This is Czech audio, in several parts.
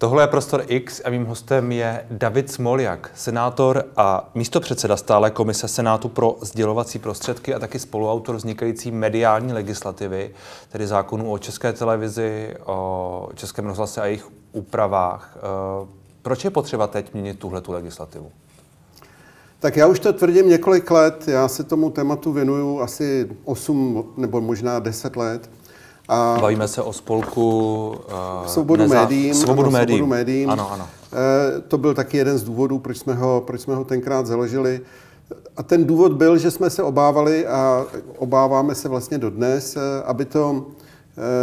Tohle je Prostor X a mým hostem je David Smoljak, senátor a místopředseda stále komise Senátu pro sdělovací prostředky a taky spoluautor vznikající mediální legislativy, tedy zákonů o české televizi, o českém rozhlase a jejich úpravách. Eh, proč je potřeba teď měnit tuhle tu legislativu? Tak já už to tvrdím několik let. Já se tomu tématu věnuju asi 8 nebo možná 10 let. A Bavíme se o spolku uh, Svobodu neza... médiím. Svobodu médiím. Svobodu médiím. Ano, ano. E, to byl taky jeden z důvodů, proč jsme ho, proč jsme ho tenkrát založili. A ten důvod byl, že jsme se obávali a obáváme se vlastně dodnes, eh, aby to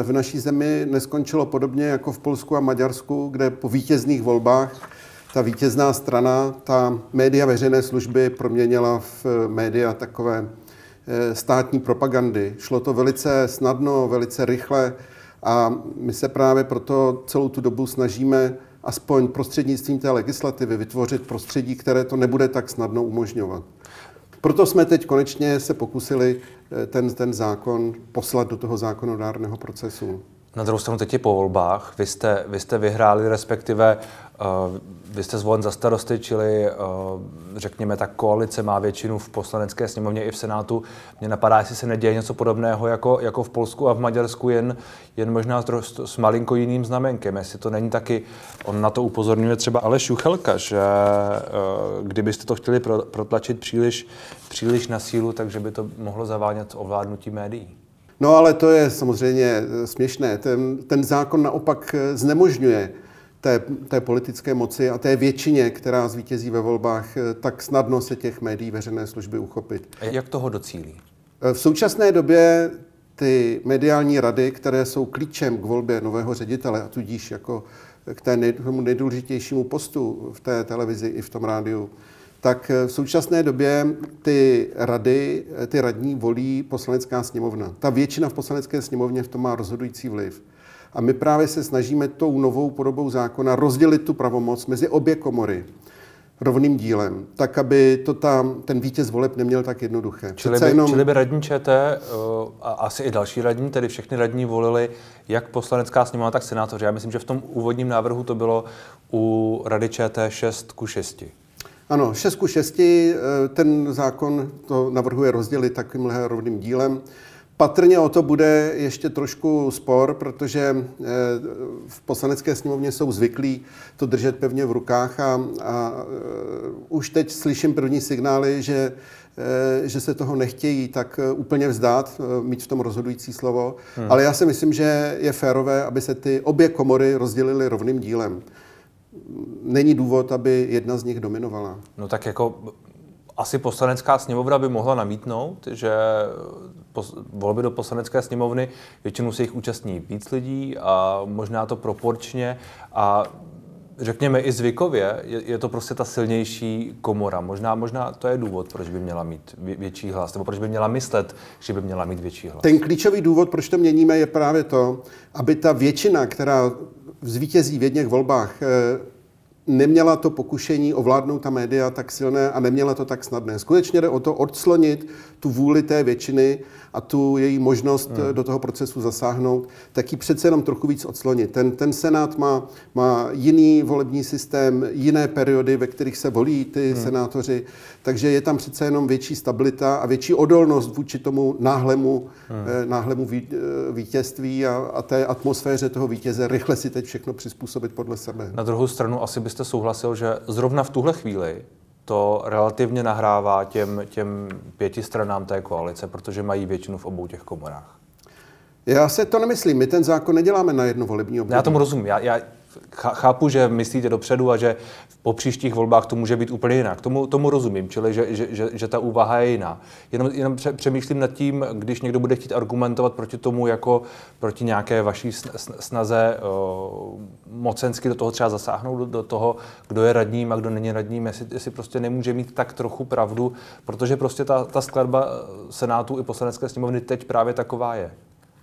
v naší zemi neskončilo podobně jako v Polsku a Maďarsku, kde po vítězných volbách ta vítězná strana, ta média veřejné služby proměnila v média takové státní propagandy. Šlo to velice snadno, velice rychle a my se právě proto celou tu dobu snažíme aspoň prostřednictvím té legislativy vytvořit prostředí, které to nebude tak snadno umožňovat. Proto jsme teď konečně se pokusili eh, ten, ten zákon poslat do toho zákonodárného procesu. Na druhou stranu teď je po volbách. Vy jste, vy jste vyhráli, respektive vy jste zvolen za starosty, čili uh, řekněme, ta koalice má většinu v poslanecké sněmovně i v Senátu. Mně napadá, jestli se neděje něco podobného jako, jako v Polsku a v Maďarsku, jen, jen možná s, s malinko jiným znamenkem. Jestli to není taky, on na to upozorňuje třeba Aleš Juchelka, že uh, kdybyste to chtěli pro, protlačit příliš, příliš na sílu, takže by to mohlo zavánět ovládnutí médií. No ale to je samozřejmě směšné. Ten, ten zákon naopak znemožňuje té, té politické moci a té většině, která zvítězí ve volbách, tak snadno se těch médií veřejné služby uchopit. A jak toho docílí? V současné době ty mediální rady, které jsou klíčem k volbě nového ředitele a tudíž jako k té nej, tomu nejdůležitějšímu postu v té televizi i v tom rádiu, tak v současné době ty rady, ty radní volí poslanecká sněmovna. Ta většina v poslanecké sněmovně v tom má rozhodující vliv. A my právě se snažíme tou novou podobou zákona rozdělit tu pravomoc mezi obě komory rovným dílem, tak aby to tam, ten vítěz voleb neměl tak jednoduché. Čili by, jenom... čili by radní ČT a asi i další radní, tedy všechny radní volili jak poslanecká sněmovna, tak senátoři. Já myslím, že v tom úvodním návrhu to bylo u rady ČT 6 ku 6. Ano, 6 ku 6, eh, ten zákon to navrhuje rozdělit takovýmhle rovným dílem. Patrně o to bude ještě trošku spor, protože eh, v poslanecké sněmovně jsou zvyklí to držet pevně v rukách a, a eh, už teď slyším první signály, že že se toho nechtějí tak úplně vzdát, mít v tom rozhodující slovo. Hmm. Ale já si myslím, že je férové, aby se ty obě komory rozdělily rovným dílem není důvod, aby jedna z nich dominovala. No tak jako asi poslanecká sněmovna by mohla namítnout, že volby do poslanecké sněmovny většinou se jich účastní víc lidí a možná to proporčně a řekněme i zvykově, je, to prostě ta silnější komora. Možná, možná to je důvod, proč by měla mít větší hlas, nebo proč by měla myslet, že by měla mít větší hlas. Ten klíčový důvod, proč to měníme, je právě to, aby ta většina, která zvítězí v jedných volbách, eh, neměla to pokušení ovládnout ta média tak silné a neměla to tak snadné. Skutečně jde o to odslonit tu vůli té většiny a tu její možnost hmm. do toho procesu zasáhnout, tak ji přece jenom trochu víc odslonit. Ten, ten Senát má, má jiný volební systém, jiné periody, ve kterých se volí ty hmm. senátoři, takže je tam přece jenom větší stabilita a větší odolnost vůči tomu náhlemu, hmm. eh, náhlemu eh, vítězství a, a té atmosféře toho vítěze rychle si teď všechno přizpůsobit podle sebe. Na druhou stranu asi byste souhlasil, že zrovna v tuhle chvíli to relativně nahrává těm, těm pěti stranám té koalice, protože mají většinu v obou těch komorách. Já se to nemyslím. My ten zákon neděláme na jedno volební období. Já tomu rozumím. Já, já chápu, že myslíte dopředu a že po příštích volbách to může být úplně jinak. Tomu, tomu rozumím, čili že, že, že, že ta úvaha je jiná. Jenom, jenom přemýšlím nad tím, když někdo bude chtít argumentovat proti tomu, jako proti nějaké vaší snaze uh, mocensky do toho třeba zasáhnout, do, do toho, kdo je radním a kdo není radním, jestli, jestli prostě nemůže mít tak trochu pravdu, protože prostě ta, ta skladba Senátu i poslanecké sněmovny teď právě taková je.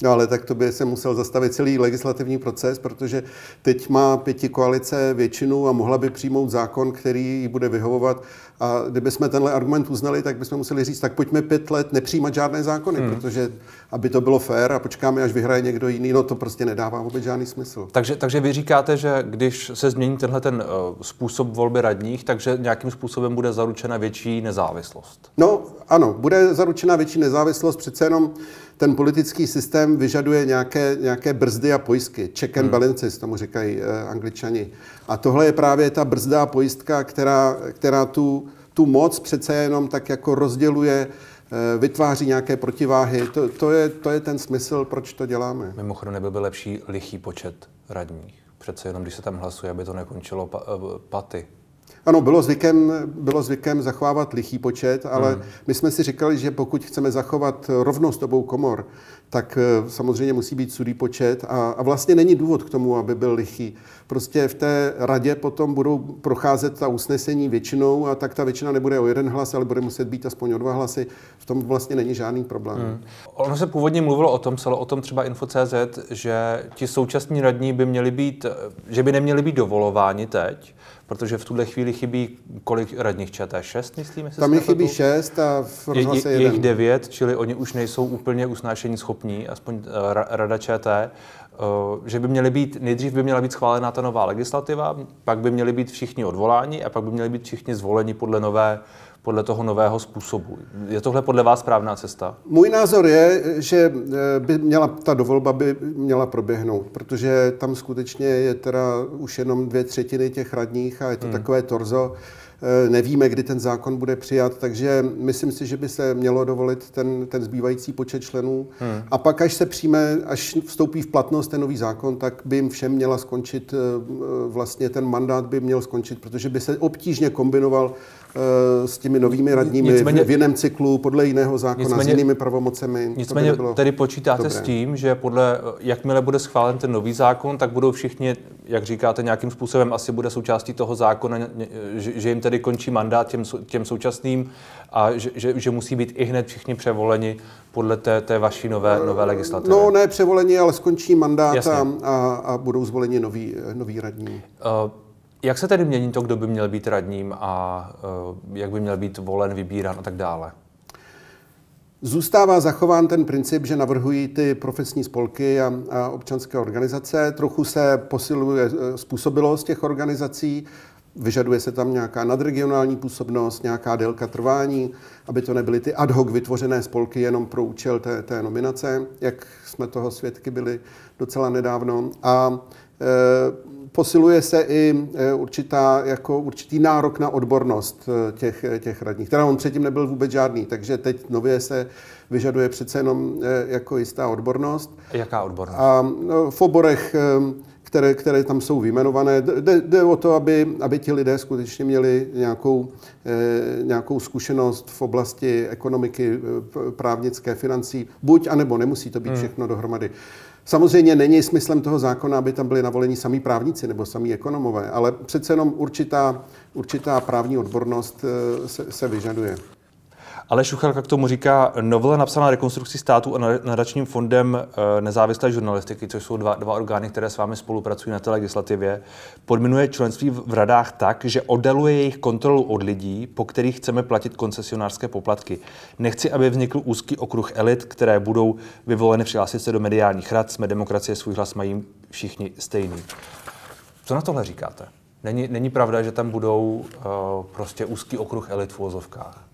No ale tak to by se musel zastavit celý legislativní proces, protože teď má pěti koalice většinu a mohla by přijmout zákon, který jí bude vyhovovat. A kdyby jsme tenhle argument uznali, tak bychom museli říct, tak pojďme pět let nepřijímat žádné zákony, hmm. protože aby to bylo fér a počkáme, až vyhraje někdo jiný, no to prostě nedává vůbec žádný smysl. Takže, takže vy říkáte, že když se změní tenhle ten uh, způsob volby radních, takže nějakým způsobem bude zaručena větší nezávislost? No ano, bude zaručena větší nezávislost, přece jenom ten politický systém vyžaduje nějaké, nějaké brzdy a pojistky. Check and hmm. balances, tomu říkají eh, angličani. A tohle je právě ta brzda a pojistka, která, která tu, tu moc přece jenom tak jako rozděluje eh, vytváří nějaké protiváhy. To, to, je, to je ten smysl, proč to děláme. Mimochodem nebyl by lepší lichý počet radních. Přece jenom, když se tam hlasuje, aby to nekončilo pa, eh, paty. Ano, bylo zvykem, bylo zvykem zachovávat lichý počet, ale hmm. my jsme si říkali, že pokud chceme zachovat rovnost obou komor, tak eh, samozřejmě musí být sudý počet a, a vlastně není důvod k tomu, aby byl lichý. Prostě v té radě potom budou procházet ta usnesení většinou a tak ta většina nebude o jeden hlas, ale bude muset být aspoň o dva hlasy. V tom vlastně není žádný problém. Hmm. Ono se původně mluvilo o tom, psalo o tom třeba Info.cz, že ti současní radní by měli být, že by neměli být dovolováni teď, protože v tuhle chvíli chybí kolik radních ČT? Šest, myslím? Tam je chybí šest a v rozhlase je, je, jeden. devět, čili oni už nejsou úplně usnášení schopní, aspoň uh, Rada ČT. Uh, že by měly být, nejdřív by měla být schválená ta nová legislativa, pak by měli být všichni odvoláni a pak by měli být všichni zvoleni podle nové podle toho nového způsobu. Je tohle podle vás správná cesta? Můj názor je, že eh, by měla, ta dovolba by měla proběhnout, protože tam skutečně je teda už jenom dvě třetiny těch radních a je to hmm. takové torzo. Eh, nevíme, kdy ten zákon bude přijat, takže myslím si, že by se mělo dovolit ten, ten zbývající počet členů. Hmm. A pak, až se přijme, až vstoupí v platnost ten nový zákon, tak by jim všem měla skončit, eh, vlastně ten mandát by měl skončit, protože by se obtížně kombinoval s těmi novými radními nicméně, v jiném cyklu, podle jiného zákona, nicméně, s jinými pravomocemi. Nicméně by tedy počítáte dobré. s tím, že podle, jakmile bude schválen ten nový zákon, tak budou všichni, jak říkáte, nějakým způsobem asi bude součástí toho zákona, že, že jim tedy končí mandát těm, těm současným a že, že, že musí být i hned všichni převoleni podle té, té vaší nové, nové legislativy. No ne převoleni, ale skončí mandát a, a, a budou zvoleni noví, noví radní. Uh, jak se tedy mění to, kdo by měl být radním a uh, jak by měl být volen, vybírán a tak dále? Zůstává zachován ten princip, že navrhují ty profesní spolky a, a občanské organizace. Trochu se posiluje eh, způsobilost těch organizací, vyžaduje se tam nějaká nadregionální působnost, nějaká délka trvání, aby to nebyly ty ad hoc vytvořené spolky jenom pro účel té, té nominace, jak jsme toho svědky byli docela nedávno. A e, posiluje se i e, určitá, jako určitý nárok na odbornost e, těch, e, těch radních. Teda on předtím nebyl vůbec žádný, takže teď nově se vyžaduje přece jenom jako jistá odbornost. Jaká odbornost? A no, v oborech, které, které tam jsou vyjmenované, jde, jde o to, aby, aby ti lidé skutečně měli nějakou, nějakou zkušenost v oblasti ekonomiky, právnické, financí, buď, anebo nemusí to být hmm. všechno dohromady. Samozřejmě není smyslem toho zákona, aby tam byli navoleni samí právníci nebo samí ekonomové, ale přece jenom určitá, určitá právní odbornost eh, se, se vyžaduje. Ale Šuchelka k tomu říká, novela napsaná rekonstrukcí státu a nadačním fondem eh, nezávislé žurnalistiky, což jsou dva, dva orgány, které s vámi spolupracují na té legislativě, podminuje členství v radách tak, že oddaluje jejich kontrolu od lidí, po kterých chceme platit koncesionářské poplatky. Nechci, aby vznikl úzký okruh elit, které budou vyvoleny přihlásit se do mediálních rad. Jsme demokracie, svůj hlas mají všichni stejný. Co na tohle říkáte? Není, není pravda, že tam budou uh, prostě úzký okruh elit v úvozovkách?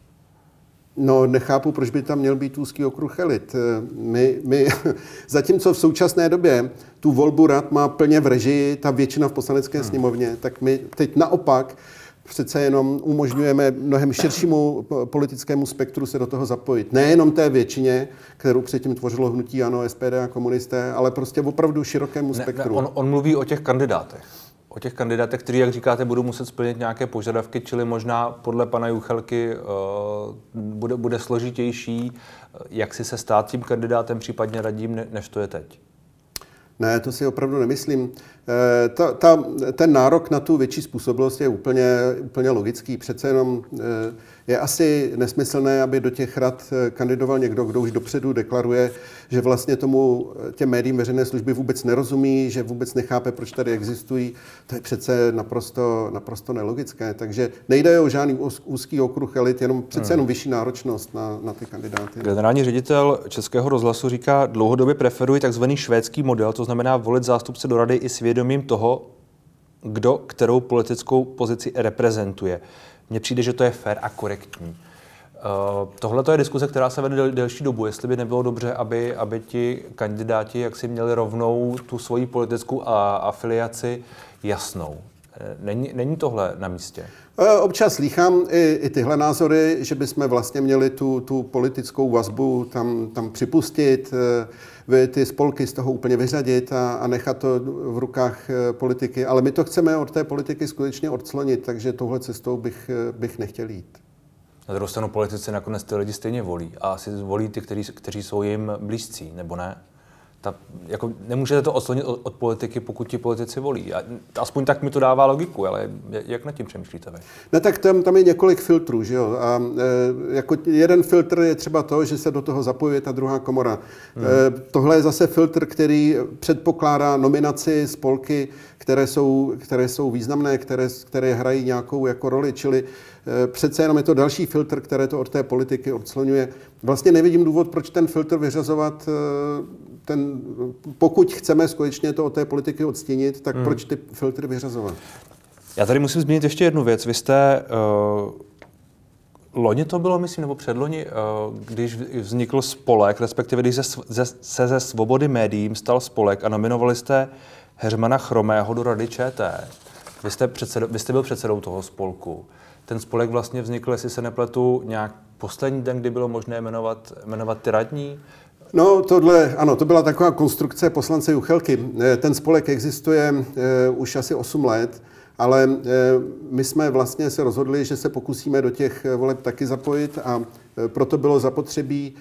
No, nechápu, proč by tam měl být úzký okruh elit. My, my, zatímco v současné době tu volbu rad má plně v režii ta většina v poslanecké hmm. sněmovně, tak my teď naopak přece jenom umožňujeme mnohem širšímu politickému spektru se do toho zapojit. Nejenom té většině, kterou předtím tvořilo hnutí ANO, SPD a komunisté, ale prostě opravdu širokému spektru. Ne, ne, on, on mluví o těch kandidátech o těch kandidátech, kteří, jak říkáte, budou muset splnit nějaké požadavky, čili možná podle pana Juchelky uh, bude, bude složitější, eh, jak si se stát tím kandidátem, případně radím, než to je teď. Ne, to si opravdu nemyslím. Eh, ta, ta, ten nárok na tu větší způsobilost je úplně, úplně logický. Přece jenom eh, je asi nesmyslné, aby do těch rad eh, kandidoval někdo, kdo už dopředu deklaruje, že vlastně tomu těm médiím veřejné služby vůbec nerozumí, že vůbec nechápe, proč tady existují. To je přece naprosto, naprosto nelogické. Takže nejde o žádný úzký okruh elit, jenom přece hmm. jenom vyšší náročnost na, na ty kandidáty. Generální ředitel Českého rozhlasu říká, dlouhodobě preferuji takzvaný švédský model, to znamená volit zástupce do rady i svědomím toho, kdo kterou politickou pozici reprezentuje. Mně přijde, že to je fér a korektní. Uh, Tohle je diskuze, která se vede del, delší dobu. Jestli by nebylo dobře, aby, aby ti kandidáti jaksi měli rovnou tu svoji politickou a, afiliaci jasnou. Eh, není, není tohle na místě? Eh, občas slýchám i, i tyhle názory, že bychom vlastně měli tu, tu politickou vazbu tam, tam připustit, ty spolky z toho úplně vyřadit a, a nechat to v rukách politiky. Ale my to chceme od té politiky skutečně odclonit, takže touhle cestou bych, bych nechtěl jít. Na druhou stranu politici nakonec ty lidi stejně volí a asi volí ty, kteří, kteří jsou jim blízcí, nebo ne? Ta, jako, nemůžete to odslonit od, od politiky, pokud ti politici volí. A, aspoň tak mi to dává logiku, ale jak nad tím přemýšlíte vy? No tak tam, tam je několik filtrů, že jo? A e, jako jeden filtr je třeba to, že se do toho zapojuje ta druhá komora. Hmm. E, tohle je zase filtr, který předpokládá nominaci spolky, které jsou, které jsou významné, které, které hrají nějakou jako roli, čili Eh, přece jenom je to další filtr, které to od té politiky odslonuje. Vlastně nevidím důvod, proč ten filtr vyřazovat eh, ten, pokud chceme skutečně to od té politiky odstínit, tak hmm. proč ty filtry vyřazovat? Já tady musím zmínit ještě jednu věc. Vy jste uh, loni to bylo, myslím, nebo předloni, když vznikl spolek, respektive když se, ze, se ze svobody médiím stal spolek a nominovali jste Hermana Chromého do Rady ČT. Vy jste, předsedo, vy jste byl předsedou toho spolku ten spolek vlastně vznikl, jestli se nepletu, nějak poslední den, kdy bylo možné jmenovat, jmenovat ty radní? No, tohle, ano, to byla taková konstrukce poslance Juchelky. Eh, ten spolek existuje uh, už asi 8 let, ale uh, my jsme vlastně se rozhodli, že se pokusíme do těch voleb taky zapojit a proto bylo zapotřebí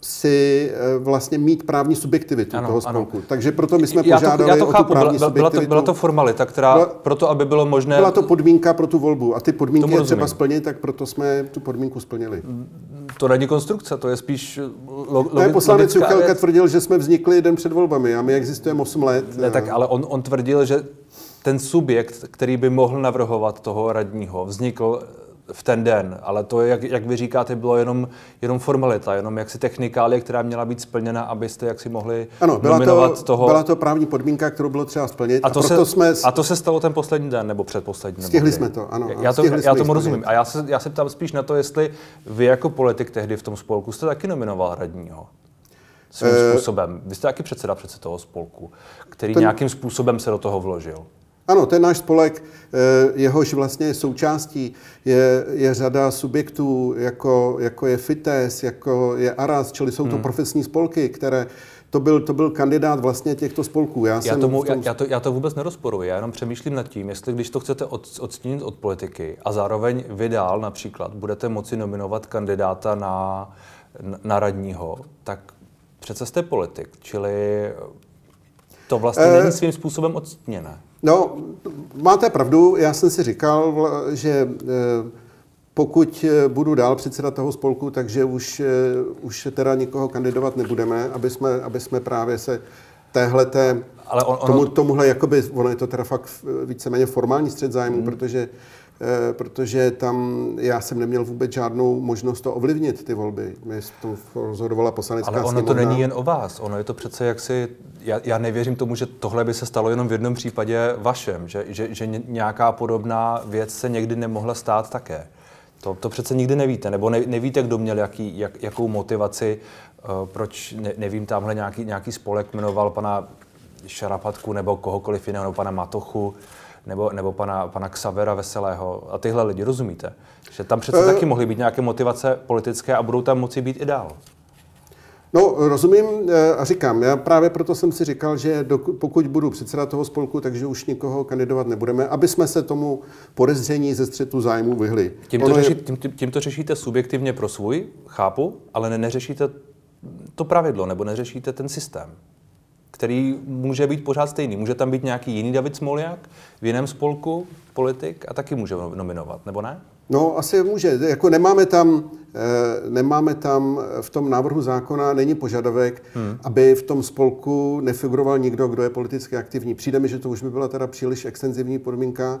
si eh, vlastně mít právní subjektivitu ano, toho spolku. Ano. Takže proto my jsme já požádali já to, já to chápu, o tu právní byla, byla, to, byla to formalita, která byla, proto, aby bylo možné... Byla to podmínka pro tu volbu a ty podmínky je třeba splnit, tak proto jsme tu podmínku splnili. To není konstrukce, to je spíš log, ne, poslanec Juchelka tvrdil, že jsme vznikli den před volbami a my existujeme 8 let. Ne, tak ale on, on tvrdil, že ten subjekt, který by mohl navrhovat toho radního, vznikl v ten den, ale to, jak, jak vy říkáte, bylo jenom, jenom formalita, jenom jaksi technikálie, která měla být splněna, abyste jaksi mohli ano, byla nominovat to, toho... byla to právní podmínka, kterou bylo třeba splnit. A to, a se, jsme... a to se stalo ten poslední den, nebo předposlední? Stihli jsme to, ano. Já, to, já tomu rozumím. A já se, já se ptám spíš na to, jestli vy jako politik tehdy v tom spolku jste taky nominoval radního svým e... způsobem. Vy jste taky předseda přece toho spolku, který ten... nějakým způsobem se do toho vložil. Ano, ten náš spolek, eh, jehož vlastně součástí je, je řada subjektů, jako, jako je FITES, jako je ARAS, čili jsou to hmm. profesní spolky, které to byl, to byl kandidát vlastně těchto spolků. Já, já, tomu, tom... já, to, já to vůbec nerozporuji, já jenom přemýšlím nad tím, jestli když to chcete od, odstínit od politiky a zároveň vy dál například budete moci nominovat kandidáta na, na radního, tak přece jste politik, čili to vlastně e... není svým způsobem odstíněné. No, máte pravdu. Já jsem si říkal, že eh, pokud eh, budu dál předseda toho spolku, takže už, eh, už teda nikoho kandidovat nebudeme, aby jsme, aby jsme právě se téhleté, Ale on, ono... tomu, tomuhle, jakoby, ono je to teda fakt víceméně formální střed zájmu, hmm. protože Eh, protože tam já jsem neměl vůbec žádnou možnost to ovlivnit, ty volby. Mě to rozhodovala poslanecká Ale ono sněmovna. to není jen o vás, ono je to přece jaksi, já, já nevěřím tomu, že tohle by se stalo jenom v jednom případě vašem, že, že, že nějaká podobná věc se někdy nemohla stát také. To, to přece nikdy nevíte, nebo ne, nevíte, kdo měl jaký, jak, jakou motivaci, uh, proč, ne, nevím, tamhle nějaký, nějaký spolek jmenoval pana Šarapatku nebo kohokoliv jiného, nebo pana Matochu, nebo, nebo pana, pana Xavera Veselého a tyhle lidi, rozumíte? Že tam přece taky mohly být nějaké motivace politické a budou tam moci být i dál. No, rozumím eh, a říkám, já právě proto jsem si říkal, že pokud budu předseda toho spolku, takže už nikoho kandidovat nebudeme, aby jsme se tomu podezření ze střetu zájmu vyhli. Tím to, řeší, je... tím, tím to řešíte subjektivně pro svůj, chápu, ale ne, neřešíte to pravidlo nebo neřešíte ten systém který může být pořád stejný. Může tam být nějaký jiný David Smoljak v jiném spolku, politik, a taky může nominovat, nebo ne? No, asi může. Jako nemáme tam, eh, nemáme tam v tom návrhu zákona, není požadavek, hmm. aby v tom spolku nefiguroval nikdo, kdo je politicky aktivní. Přijde mi, že to už by byla teda příliš extenzivní podmínka.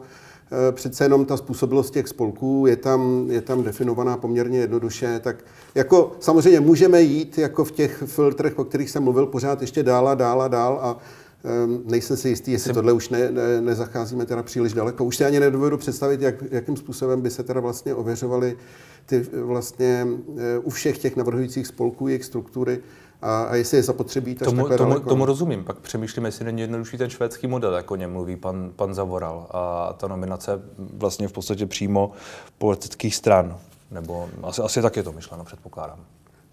Eh, přece jenom ta způsobilost těch spolků je tam, je tam definovaná poměrně jednoduše. Tak jako samozřejmě můžeme jít jako v těch filtrech, o kterých jsem mluvil, pořád ještě dál a dál a dál a Ehm, nejsem si jistý, jestli tohle už ne, ne, nezacházíme teda příliš daleko. Už si ani nedovedu představit, jak, jakým způsobem by se teda vlastně ověřovaly ty vlastně eh, u všech těch navrhujících spolků jejich struktury a, a jestli je zapotřebí tomu, tomu, daleko. tomu rozumím. Pak přemýšlím, jestli není jednodušší ten švédský model, jako o něm mluví pan, pan Zavoral. A ta nominace vlastně v podstatě přímo politických stran. Nebo asi, asi tak je to myšleno, předpokládám.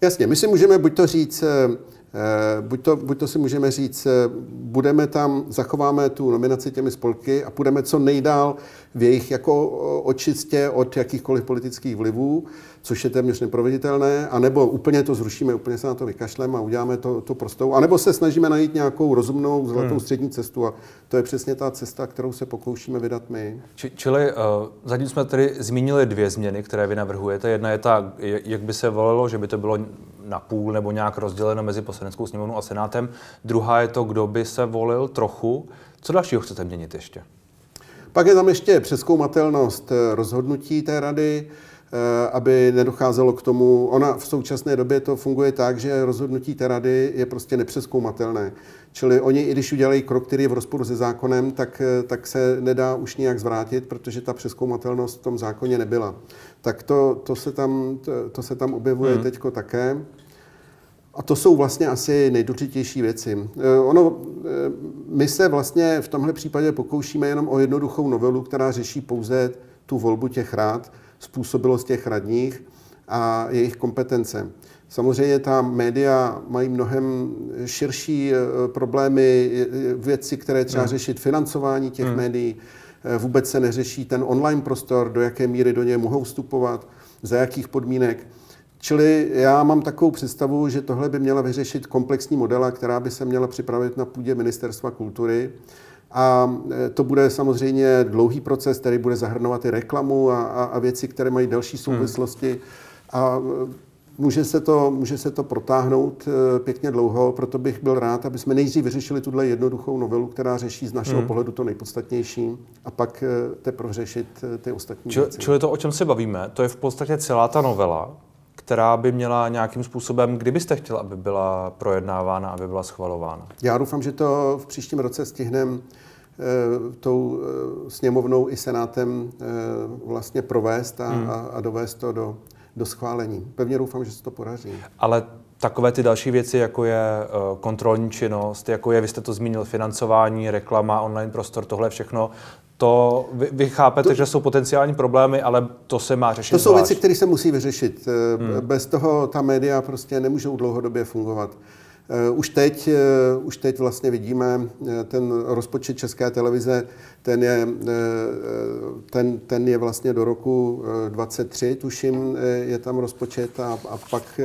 Jasně, my si můžeme buď to říct, eh, Eh, buď to, buď to si můžeme říct, eh, budeme tam, zachováme tu nominaci těmi spolky a půjdeme co nejdál v jejich jako očistě od jakýchkoliv politických vlivů, což je téměř neproveditelné, anebo úplně to zrušíme, úplně se na to vykašleme a uděláme to, to prostou, anebo se snažíme najít nějakou rozumnou zlatou hmm. střední cestu a to je přesně ta cesta, kterou se pokoušíme vydat my. Či, čili uh, zatím jsme tedy zmínili dvě změny, které vy navrhujete. Jedna je ta, jak by se volilo, že by to bylo na půl nebo nějak rozděleno mezi poslaneckou sněmovnou a senátem. Druhá je to, kdo by se volil trochu. Co dalšího chcete měnit ještě? Pak je tam ještě přeskoumatelnost eh, rozhodnutí té rady, aby nedocházelo k tomu. Ona v současné době to funguje tak, že rozhodnutí té rady je prostě nepřeskoumatelné. Čili oni, i když udělají krok, který je v rozporu se zákonem, tak, eh, tak se nedá už nijak zvrátit, protože ta přeskoumatelnost v tom zákoně nebyla. Tak to, to, se, tam, to, to se tam objevuje hmm. teďko také. A to jsou vlastně asi nejdůležitější věci. Eh, ono, eh, my se vlastně v tomhle případě pokoušíme jenom o jednoduchou novelu, která řeší pouze tu volbu těch rád, způsobilost těch radních a jejich kompetence. Samozřejmě ta média mají mnohem širší eh, problémy, věci, které třeba hmm. řešit financování těch hmm. médií. Vůbec se neřeší ten online prostor, do jaké míry do něj mohou vstupovat, za jakých podmínek. Čili já mám takovou představu, že tohle by měla vyřešit komplexní modela, která by se měla připravit na půdě Ministerstva kultury. A e, to bude samozřejmě dlouhý proces, který bude zahrnovat i reklamu a, a, a věci, které mají další hmm. souvislosti. Hmm. A e, může se, to, může se to protáhnout e, pěkně dlouho, proto bych byl rád, aby jsme nejdřív vyřešili tuhle jednoduchou novelu, která řeší z našeho hmm. pohledu to nejpodstatnější, a pak teprve řešit ty ostatní Čili, věci. Čili to, o čem se bavíme, to je v podstatě celá ta novela, která by měla nějakým způsobem, kdybyste chtěl, aby byla projednávána, aby byla schvalována? Já doufám, že to v příštím roce stihneme tou e, sněmovnou i senátem e, vlastně provést a, hmm. a, a dovést to do, do schválení. Pevně doufám, že se to podaří. Ale takové ty další věci, jako je kontrolní činnost, jako je, vy jste to zmínil, financování, reklama, online prostor, tohle všechno, to vy, vy chápete, to, že jsou potenciální problémy, ale to se má řešit To jsou zvlášť. věci, které se musí vyřešit. Eh, hmm. Bez toho ta média prostě nemůžou dlouhodobě fungovat. Eh, už teď, eh, už teď vlastně vidíme ten rozpočet České televize, ten je, ten, ten je vlastně do roku 23, tuším, je tam rozpočet a, a pak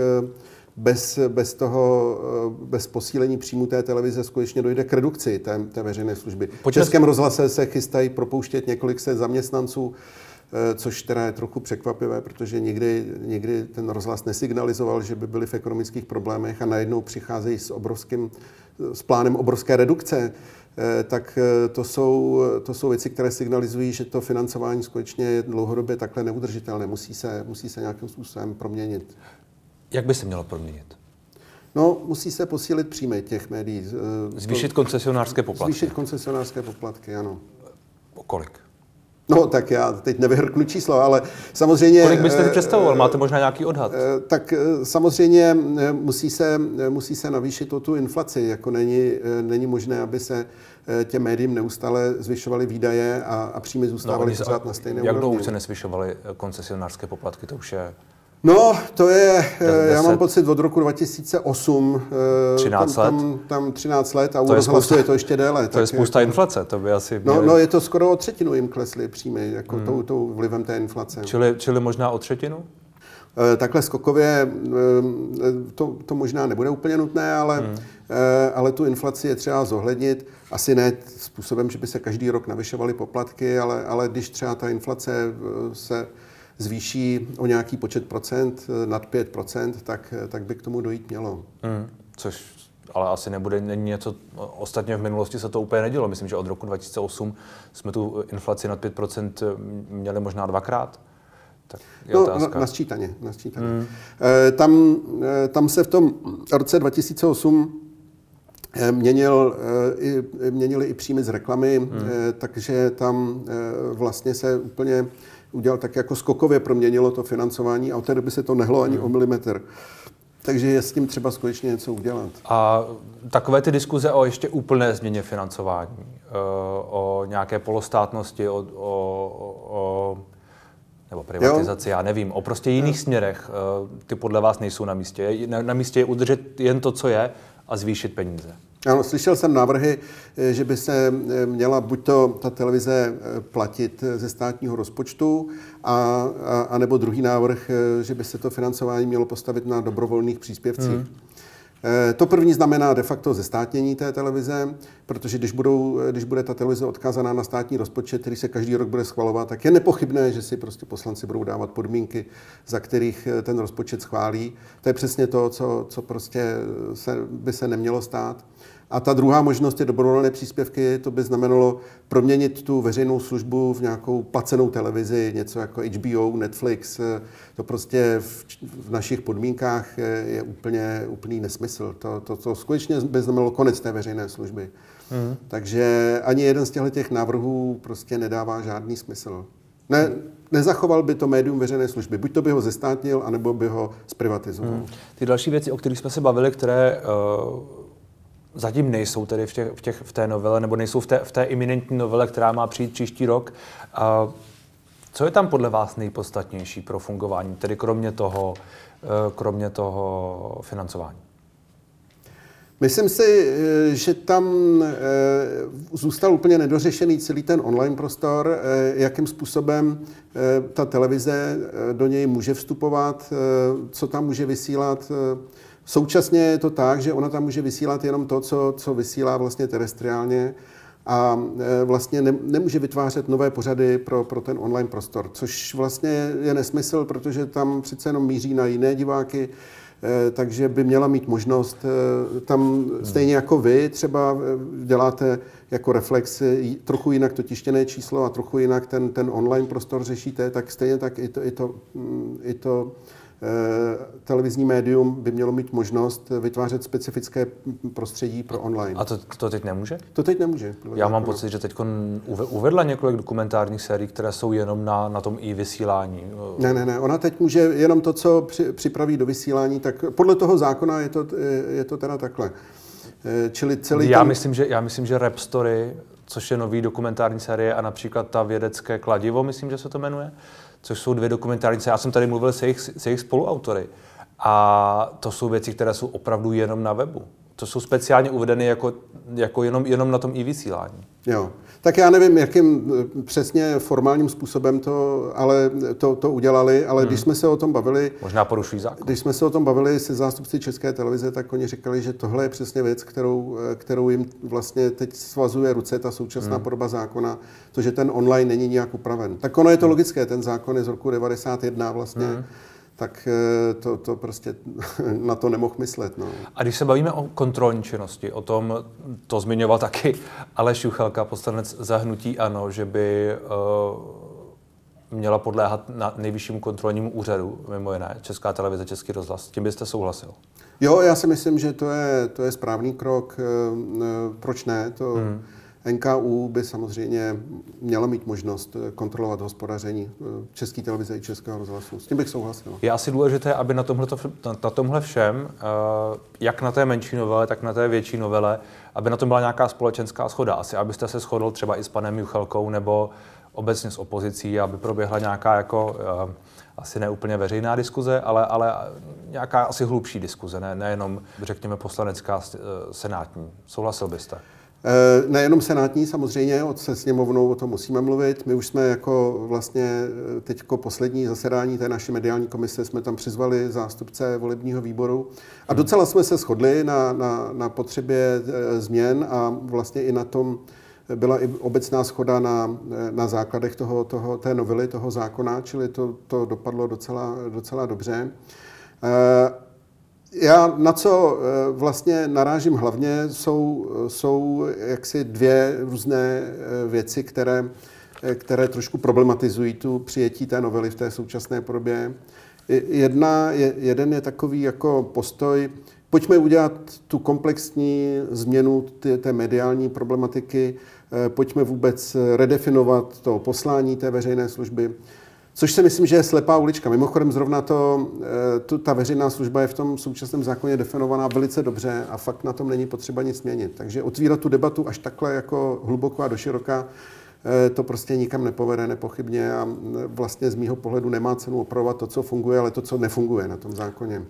bez, bez toho, eh, bez posílení příjmu té televize skutečně dojde k redukci té, té veřejné služby. V Českém rozhlase se chystají propouštět několik set zaměstnanců, eh, což teda je trochu překvapivé, protože nikdy, nikdy ten rozhlas nesignalizoval, že by byli v ekonomických problémech a najednou přicházejí s obrovským, s plánem obrovské redukce eh, tak to jsou, to jsou věci, které signalizují, že to financování skutečně je dlouhodobě takhle neudržitelné. Musí se, musí se nějakým způsobem proměnit. Jak by se mělo proměnit? No, musí se posílit příjmy těch médií. Zvýšit koncesionářské poplatky. Zvýšit koncesionářské poplatky, ano. O kolik? No, tak já teď nevyhrknu číslo, ale samozřejmě... Kolik byste si představoval? Máte možná nějaký odhad? Eh, tak eh, samozřejmě eh, musí se, musí se navýšit o tu inflaci. Jako není, není možné, aby se těm médiím neustále zvyšovaly výdaje a, a příjmy zůstávaly no, pořád na stejné Jak dlouho se nesvyšovaly koncesionářské poplatky? To už je... No, to je, 10, eh, já mám pocit, od roku 2008. 13 tam, tam, tam 13 let a u rozhlasu je to ještě déle. To je spousta jako, inflace, to by asi no, měli... no, no, je to skoro o třetinu jim klesly příjmy, jako hmm. tou, tou vlivem té inflace. Čili, čili možná o třetinu? Takhle skokově to, to možná nebude úplně nutné, ale, hmm. ale tu inflaci je třeba zohlednit. Asi ne způsobem, že by se každý rok navyšovaly poplatky, ale, ale když třeba ta inflace se zvýší o nějaký počet procent, nad 5 procent, tak, tak by k tomu dojít mělo. Hmm. Což ale asi nebude není něco, ostatně v minulosti se to úplně nedělo. Myslím, že od roku 2008 jsme tu inflaci nad 5% měli možná dvakrát. Tak je no, otázka. na sčítaně. Na sčítaně. Hmm. E, tam, e, tam se v tom roce 2008 e, Měnil, měnili i příjmy z reklamy, hmm. takže tam vlastně se úplně udělal tak jako skokově proměnilo to financování a od té doby se to nehlo ani hmm. o milimetr. Takže je s tím třeba skutečně něco udělat. A takové ty diskuze o ještě úplné změně financování, eh, o nějaké polostátnosti, o, o, o nebo privatizaci, jo. já nevím, o prostě jiných jo. směrech, eh, ty podle vás nejsou na místě. Na místě je udržet jen to, co je a zvýšit peníze. Ano, slyšel jsem návrhy, eh, že by se eh, měla buď to ta televize platit ze státního rozpočtu, a, a, a nebo druhý návrh, že by se to financování mělo postavit na dobrovolných příspěvcích. Hmm. Eh, to první znamená de facto zestátnění té televize, protože když, budou, když bude ta televize odkázaná na státní rozpočet, který se každý rok bude schvalovat, tak je nepochybné, že si prostě poslanci budou dávat podmínky, za kterých eh, ten rozpočet schválí. To je přesně to, co, co prostě se, by se nemělo stát. A ta druhá možnost je dobrovolné příspěvky. To by znamenalo proměnit tu veřejnou službu v nějakou placenou televizi, něco jako HBO, Netflix. To prostě v, v našich podmínkách je, úplně úplný nesmysl. To, to, to skutečně by znamenalo konec té veřejné služby. Mm. Takže ani jeden z těchto těch návrhů prostě nedává žádný smysl. Ne, nezachoval by to médium veřejné služby. Buď to by ho zestátnil, anebo by ho zprivatizoval. Hmm. Ty další věci, o kterých jsme se bavili, které uh zatím nejsou tedy v, těch, v, těch, v té novele, nebo nejsou v té, v té iminentní novele, která má přijít příští rok. A co je tam podle vás nejpodstatnější pro fungování, tedy kromě toho, eh, kromě toho financování? Myslím si, eh, že tam eh, zůstal úplně nedořešený celý ten online prostor, jakým způsobem ta televize do něj může vstupovat, co tam může vysílat, Současně je to tak, že ona tam může vysílat jenom to, co, co vysílá vlastně terestriálně a e, vlastně ne, nemůže vytvářet nové pořady pro, pro ten online prostor, což vlastně je nesmysl, protože tam přece jenom míří na jiné diváky, e, takže by měla mít možnost e, tam hmm. stejně jako vy třeba děláte jako reflex trochu jinak to tištěné číslo a trochu jinak ten, ten online prostor řešíte, tak stejně tak i to, i to, mm, i to televizní médium by mělo mít možnost vytvářet specifické prostředí pro online. A to, to teď nemůže? To teď nemůže. Já mám pocit, že teď uvedla několik dokumentárních sérií, které jsou jenom na, na tom i vysílání. Ne, ne, ne. Ona teď může jenom to, co při, připraví do vysílání, tak podle toho zákona je to, je to teda takhle. Eh, čili celý já, ten... myslím, že, já myslím, že Rap Story, což je nový dokumentární série a například ta vědecké kladivo, myslím, že se to jmenuje, což jsou dvě dokumentárnice. Já jsem tady mluvil se jejich, se jejich spoluautory. A to jsou věci, které jsou opravdu jenom na webu. To jsou speciálně uvedeny jako, jako jenom, jenom na tom i vysílání. Jo. Tak já nevím, jakým eh, přesně formálním způsobem to, ale to, to udělali, ale hmm. když jsme se o tom bavili... Možná porušují zákon. Když jsme se o tom bavili se zástupci České televize, tak oni říkali, že tohle je přesně věc, kterou, eh, kterou jim vlastně teď svazuje ruce ta současná hmm. podoba zákona, to, že ten online není nějak upraven. Tak ono je to hmm. logické, ten zákon je z roku 91 vlastně. Hmm tak eh, to, to prostě na to nemohl myslet. No. A když se bavíme o kontrolní činnosti, o tom, to zmiňoval taky Aleš Juchelka, poslanec zahnutí ANO, že by uh, měla podléhat na nejvyššímu kontrolnímu úřadu, mimo jiné, Česká televize, Český rozhlas. S tím byste souhlasil? Jo, já si myslím, že to je, to je správný krok. Eh, proč ne? To, hmm NKU by samozřejmě měla mít možnost eh, kontrolovat hospodaření eh, České televize i Českého rozhlasu. S tím bych souhlasil. Je asi důležité, aby na tomhle, na tomhle všem, eh, jak na té menší novele, tak na té větší novele, aby na tom byla nějaká společenská schoda. Asi abyste se shodl třeba i s panem Juchelkou nebo obecně s opozicí, aby proběhla nějaká jako asi neúplně veřejná diskuze, ale, ale nějaká asi hlubší diskuze, ne, nejenom, řekněme, poslanecká, senátní. Souhlasil byste? Eh, nejenom senátní samozřejmě, se sněmovnou o tom musíme mluvit. My už jsme jako vlastně eh, teď poslední zasedání té naší mediální komise, jsme tam přizvali zástupce volebního výboru a docela jsme se shodli na, na, na potřebě eh, změn a vlastně i na tom byla i obecná schoda na, na základech toho, toho, té novely, toho zákona, čili to, to dopadlo docela, docela dobře. Já na co eh, vlastně narážím hlavně, jsou, jsou jaksi dvě různé eh, věci, které, eh, které trošku problematizují tu přijetí té novely v té současné podobě. Jedna, je, jeden je takový jako postoj, pojďme udělat tu komplexní změnu té, té mediální problematiky, pojďme vůbec redefinovat to poslání té veřejné služby, Což si myslím, že je slepá ulička. Mimochodem zrovna to, eh, to, ta veřejná služba je v tom současném zákoně definovaná velice dobře a fakt na tom není potřeba nic změnit. Takže otvírat tu debatu až takhle jako hluboko a doširoka, eh, to prostě nikam nepovede nepochybně a vlastně z mýho pohledu nemá cenu opravovat to, co funguje, ale to, co nefunguje na tom zákoně.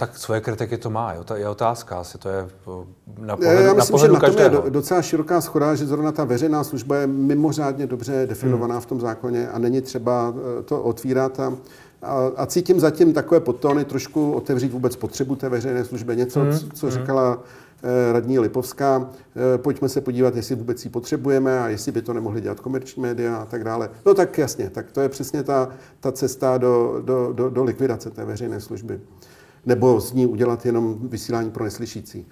Tak svoje kritiky to má, je otázka, asi to je na pohledu, Já myslím, na pohledu že každého. na tom je docela široká schoda, že zrovna ta veřejná služba je mimořádně dobře definovaná hmm. v tom zákoně a není třeba eh, to otvírat a, a, a cítím zatím takové podtóny trošku otevřít vůbec potřebu té veřejné služby. Něco, hmm. co hmm. říkala eh, radní Lipovská, eh, pojďme se podívat, jestli vůbec ji potřebujeme a jestli by to nemohli dělat komerční média a tak dále. No tak jasně, tak to je přesně ta, ta cesta do, do, do, do likvidace té veřejné služby nebo z ní udělat jenom vysílání pro neslyšící.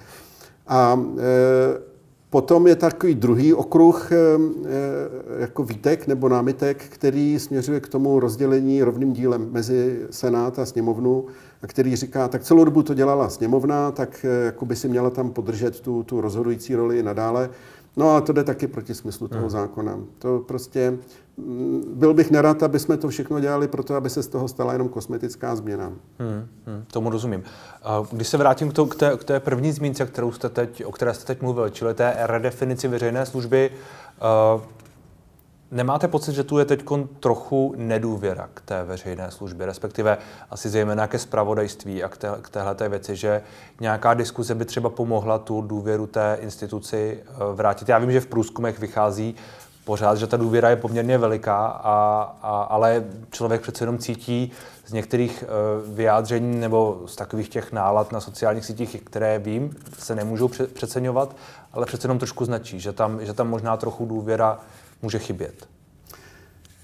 A e, potom je takový druhý okruh e, e, jako výtek nebo námitek, který směřuje k tomu rozdělení rovným dílem mezi Senát a sněmovnu, a který říká, tak celou dobu to dělala sněmovna, tak e, jako by si měla tam podržet tu, tu rozhodující roli i nadále. No a to jde taky proti smyslu toho hmm. zákona. To prostě mm, byl bych nerad, aby jsme to všechno dělali proto, aby se z toho stala jenom kosmetická změna. Hmm, hmm, tomu rozumím. Když se vrátím k, té, k té první zmínce, kterou jste teď, o které jste teď mluvil, čili té redefinici veřejné služby, uh, Nemáte pocit, že tu je teď trochu nedůvěra k té veřejné službě, respektive asi zejména ke spravodajství a k, té, věci, že nějaká diskuze by třeba pomohla tu důvěru té instituci eh, vrátit? Já vím, že v průzkumech vychází pořád, že ta důvěra je poměrně veliká, a, a, ale člověk přece jenom cítí z některých uh, vyjádření nebo z takových těch nálad na sociálních sítích, které vím, se nemůžou přeceňovat, ale přece jenom trošku značí, že tam, že tam možná trochu důvěra může chybět?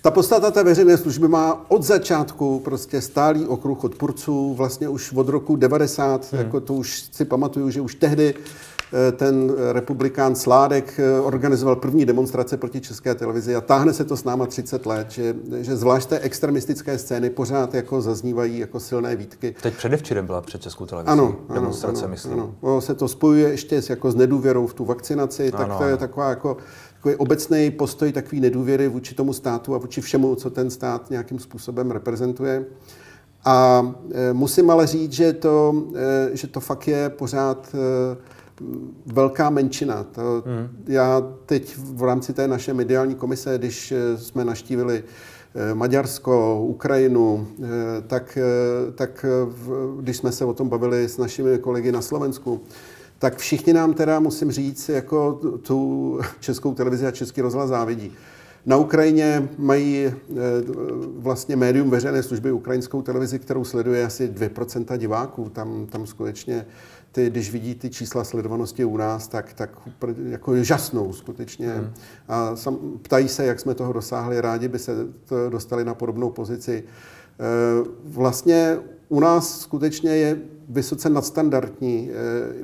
Ta podstata té veřejné služby má od začátku prostě stálý okruh odpůrců, vlastně už od roku 90, hmm. jako to už si pamatuju, že už tehdy eh, ten republikán Sládek eh, organizoval první demonstrace proti české televizi a táhne se to s náma 30 let, že, že zvlášť té extremistické scény pořád jako zaznívají jako silné výtky. Teď předevčírem byla před českou televizí ano, demonstrace, ano, myslím. Ano. O, se to spojuje ještě s, jako s nedůvěrou v tu vakcinaci, ano, tak to je taková jako takový obecný postoj takový nedůvěry vůči tomu státu a vůči všemu, co ten stát nějakým způsobem reprezentuje. A e, musím ale říct, že to, e, že to fakt je pořád e, velká menšina. To, hmm. Já teď v rámci té naše mediální komise, když jsme naštívili Maďarsko, Ukrajinu, tak, tak když jsme se o tom bavili s našimi kolegy na Slovensku, tak všichni nám teda, musím říct, jako tu českou televizi a český rozhlas závidí. Na Ukrajině mají eh, vlastně médium veřejné služby ukrajinskou televizi, kterou sleduje asi 2% diváků. Tam, tam skutečně, ty, když vidí ty čísla sledovanosti u nás, tak, tak jako žasnou skutečně. Hmm. A sam, ptají se, jak jsme toho dosáhli, rádi by se to dostali na podobnou pozici. Eh, vlastně u nás skutečně je vysoce nadstandardní eh,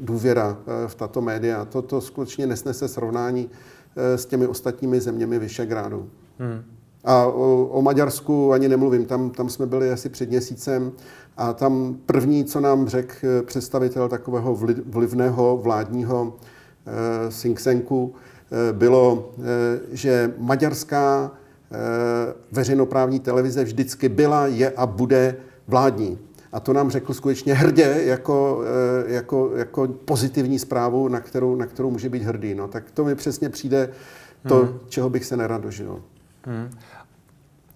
důvěra eh, v tato média. Toto skutečně nesnese srovnání eh, s těmi ostatními zeměmi Vyšegrádu. Hmm. A o, o Maďarsku ani nemluvím, tam, tam jsme byli asi před měsícem a tam první, co nám řekl představitel takového vlivného vládního eh, think tanku, eh, bylo, eh, že maďarská eh, veřejnoprávní televize vždycky byla, je a bude vládní. A to nám řekl skutečně hrdě jako, eh, jako, jako pozitivní zprávu, na kterou, na kterou může být hrdý. No, tak to mi přesně přijde to, hmm. čeho bych se nerad dožil. Hmm.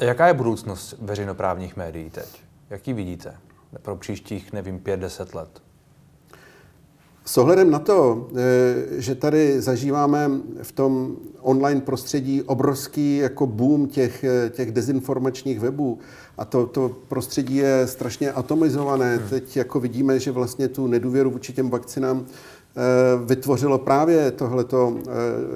Jaká je budoucnost veřejnoprávních médií teď? Jak ji vidíte pro příštích, nevím, pět, deset let? S ohledem na to, eh, že tady zažíváme v tom online prostředí obrovský jako boom těch, eh, těch dezinformačních webů a to, to prostředí je strašně atomizované. Hmm. Teď jako vidíme, že vlastně tu nedůvěru vůči těm vakcinám eh, vytvořilo právě tohleto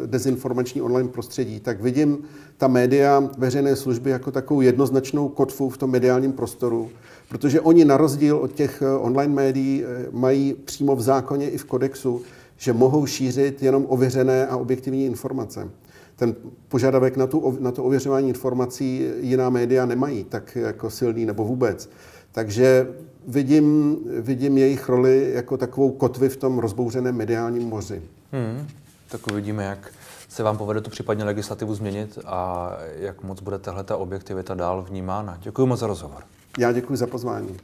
dezinformační online prostředí, tak vidím ta média veřejné služby jako takovou jednoznačnou kotvu v tom mediálním prostoru Protože oni na rozdíl od těch eh, online médií eh, mají přímo v zákoně i v kodexu, že mohou šířit jenom ověřené a objektivní informace. Ten požadavek na, tu, na to ověřování informací jiná média nemají tak jako silný nebo vůbec. Takže vidím, vidím jejich roli jako takovou kotvy v tom rozbouřeném mediálním moři. Hmm, tak uvidíme, jak se vám povede tu případně legislativu změnit a jak moc bude tahle objektivita dál vnímána. Děkuji moc za rozhovor. Já děkuji za pozvání.